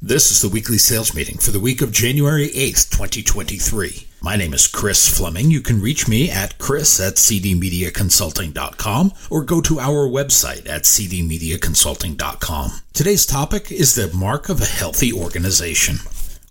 This is the weekly sales meeting for the week of January 8th, 2023. My name is Chris Fleming. You can reach me at chris at cdmediaconsulting.com or go to our website at cdmediaconsulting.com. Today's topic is the mark of a healthy organization.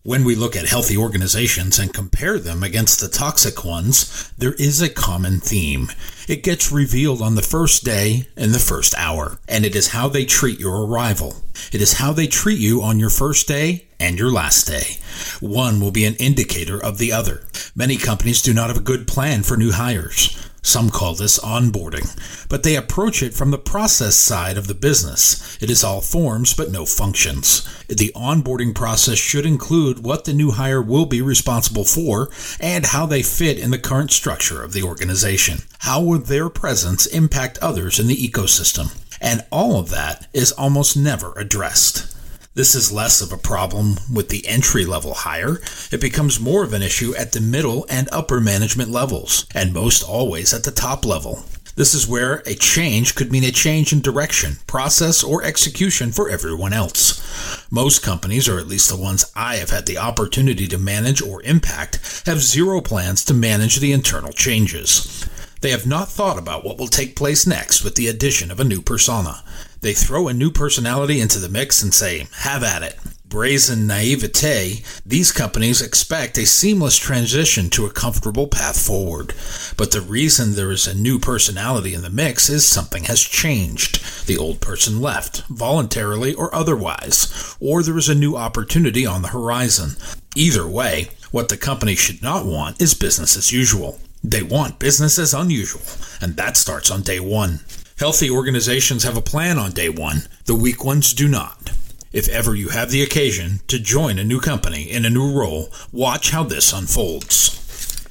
When we look at healthy organizations and compare them against the toxic ones, there is a common theme. It gets revealed on the first day and the first hour, and it is how they treat your arrival. It is how they treat you on your first day and your last day. One will be an indicator of the other. Many companies do not have a good plan for new hires. Some call this onboarding, but they approach it from the process side of the business. It is all forms but no functions. The onboarding process should include what the new hire will be responsible for and how they fit in the current structure of the organization. How will their presence impact others in the ecosystem? And all of that is almost never addressed. This is less of a problem with the entry level hire. It becomes more of an issue at the middle and upper management levels, and most always at the top level. This is where a change could mean a change in direction, process, or execution for everyone else. Most companies, or at least the ones I have had the opportunity to manage or impact, have zero plans to manage the internal changes. They have not thought about what will take place next with the addition of a new persona. They throw a new personality into the mix and say, have at it. Brazen naivete, these companies expect a seamless transition to a comfortable path forward. But the reason there is a new personality in the mix is something has changed. The old person left, voluntarily or otherwise, or there is a new opportunity on the horizon. Either way, what the company should not want is business as usual. They want business as unusual, and that starts on day one. Healthy organizations have a plan on day one, the weak ones do not. If ever you have the occasion to join a new company in a new role, watch how this unfolds.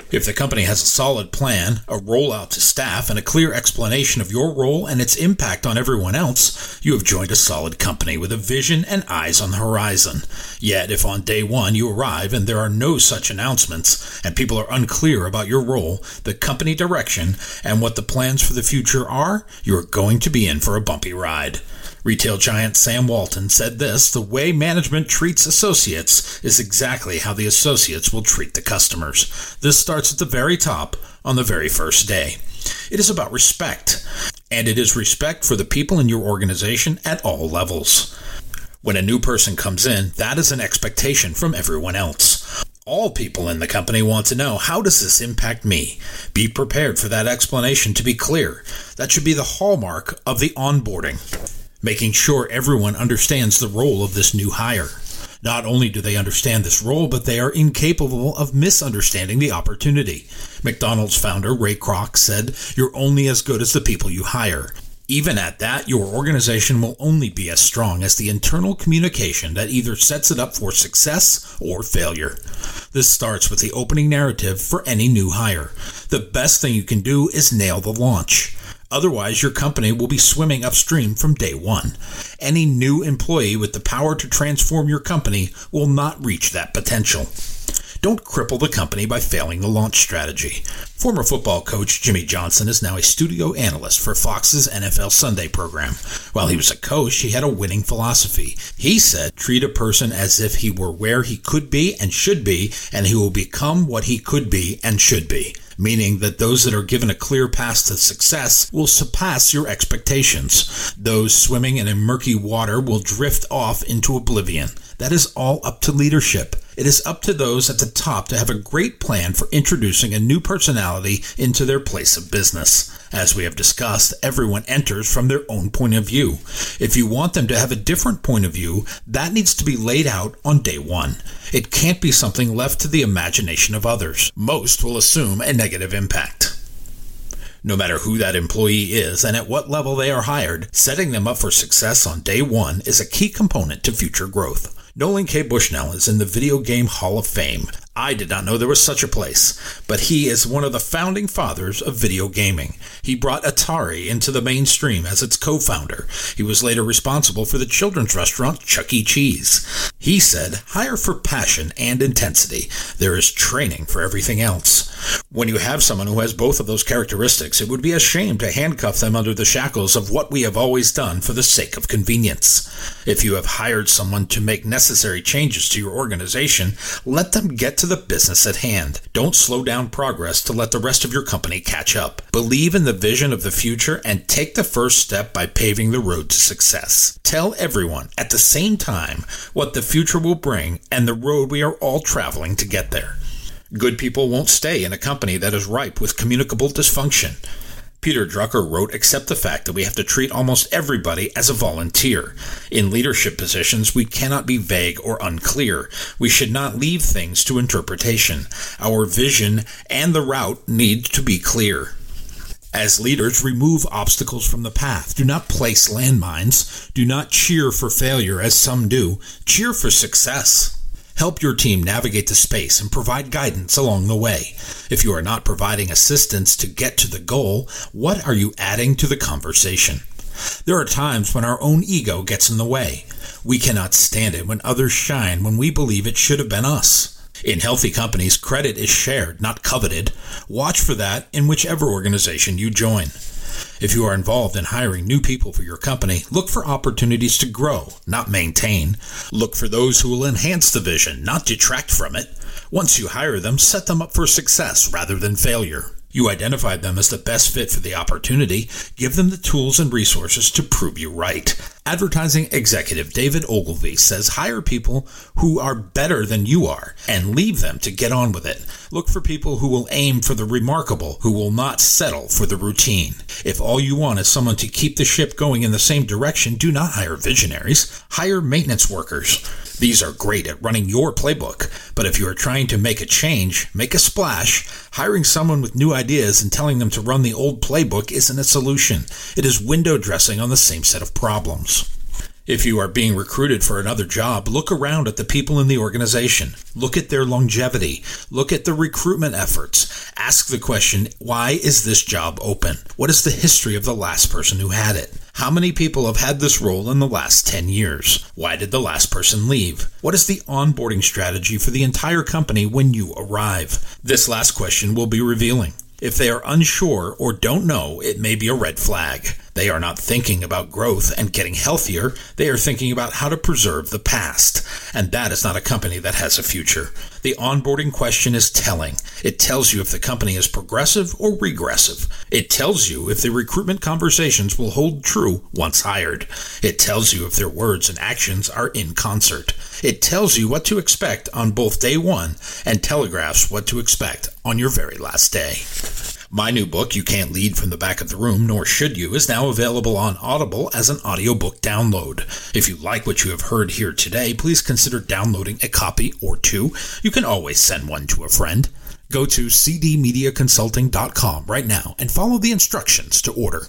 If the company has a solid plan, a rollout to staff, and a clear explanation of your role and its impact on everyone else, you have joined a solid company with a vision and eyes on the horizon. Yet, if on day one you arrive and there are no such announcements, and people are unclear about your role, the company direction, and what the plans for the future are, you are going to be in for a bumpy ride. Retail giant Sam Walton said this The way management treats associates is exactly how the associates will treat the customers. This starts at the very top on the very first day. It is about respect, and it is respect for the people in your organization at all levels. When a new person comes in, that is an expectation from everyone else. All people in the company want to know how does this impact me? Be prepared for that explanation to be clear. That should be the hallmark of the onboarding making sure everyone understands the role of this new hire. Not only do they understand this role, but they are incapable of misunderstanding the opportunity. McDonald's founder Ray Kroc said, You're only as good as the people you hire. Even at that, your organization will only be as strong as the internal communication that either sets it up for success or failure. This starts with the opening narrative for any new hire. The best thing you can do is nail the launch. Otherwise, your company will be swimming upstream from day one. Any new employee with the power to transform your company will not reach that potential. Don't cripple the company by failing the launch strategy. Former football coach Jimmy Johnson is now a studio analyst for Fox's NFL Sunday program. While he was a coach, he had a winning philosophy. He said, treat a person as if he were where he could be and should be, and he will become what he could be and should be meaning that those that are given a clear path to success will surpass your expectations. Those swimming in a murky water will drift off into oblivion. That is all up to leadership. It is up to those at the top to have a great plan for introducing a new personality into their place of business. As we have discussed, everyone enters from their own point of view. If you want them to have a different point of view, that needs to be laid out on day one. It can't be something left to the imagination of others. Most will assume a negative impact. No matter who that employee is and at what level they are hired, setting them up for success on day one is a key component to future growth. Nolan K. Bushnell is in the Video Game Hall of Fame. I did not know there was such a place, but he is one of the founding fathers of video gaming. He brought Atari into the mainstream as its co founder. He was later responsible for the children's restaurant Chuck E. Cheese. He said, hire for passion and intensity. There is training for everything else. When you have someone who has both of those characteristics, it would be a shame to handcuff them under the shackles of what we have always done for the sake of convenience. If you have hired someone to make necessary changes to your organization, let them get to the business at hand. Don't slow down progress to let the rest of your company catch up. Believe in the vision of the future and take the first step by paving the road to success. Tell everyone at the same time what the future will bring and the road we are all traveling to get there. Good people won't stay in a company that is ripe with communicable dysfunction. Peter Drucker wrote, accept the fact that we have to treat almost everybody as a volunteer. In leadership positions, we cannot be vague or unclear. We should not leave things to interpretation. Our vision and the route need to be clear. As leaders, remove obstacles from the path. Do not place landmines. Do not cheer for failure as some do. Cheer for success. Help your team navigate the space and provide guidance along the way. If you are not providing assistance to get to the goal, what are you adding to the conversation? There are times when our own ego gets in the way. We cannot stand it when others shine when we believe it should have been us. In healthy companies, credit is shared, not coveted. Watch for that in whichever organization you join. If you are involved in hiring new people for your company, look for opportunities to grow, not maintain. Look for those who will enhance the vision, not detract from it. Once you hire them, set them up for success rather than failure. You identified them as the best fit for the opportunity. Give them the tools and resources to prove you right. Advertising executive David Ogilvy says hire people who are better than you are and leave them to get on with it. Look for people who will aim for the remarkable, who will not settle for the routine. If all you want is someone to keep the ship going in the same direction, do not hire visionaries. Hire maintenance workers. These are great at running your playbook, but if you are trying to make a change, make a splash, hiring someone with new ideas and telling them to run the old playbook isn't a solution. It is window dressing on the same set of problems. If you are being recruited for another job, look around at the people in the organization. Look at their longevity. Look at the recruitment efforts. Ask the question, why is this job open? What is the history of the last person who had it? How many people have had this role in the last 10 years? Why did the last person leave? What is the onboarding strategy for the entire company when you arrive? This last question will be revealing. If they are unsure or don't know, it may be a red flag. They are not thinking about growth and getting healthier. They are thinking about how to preserve the past. And that is not a company that has a future. The onboarding question is telling. It tells you if the company is progressive or regressive. It tells you if the recruitment conversations will hold true once hired. It tells you if their words and actions are in concert. It tells you what to expect on both day one and telegraphs what to expect on your very last day. My new book, You Can't Lead from the Back of the Room, Nor Should You, is now available on Audible as an audiobook download. If you like what you have heard here today, please consider downloading a copy or two. You can always send one to a friend. Go to cdmediaconsulting.com right now and follow the instructions to order.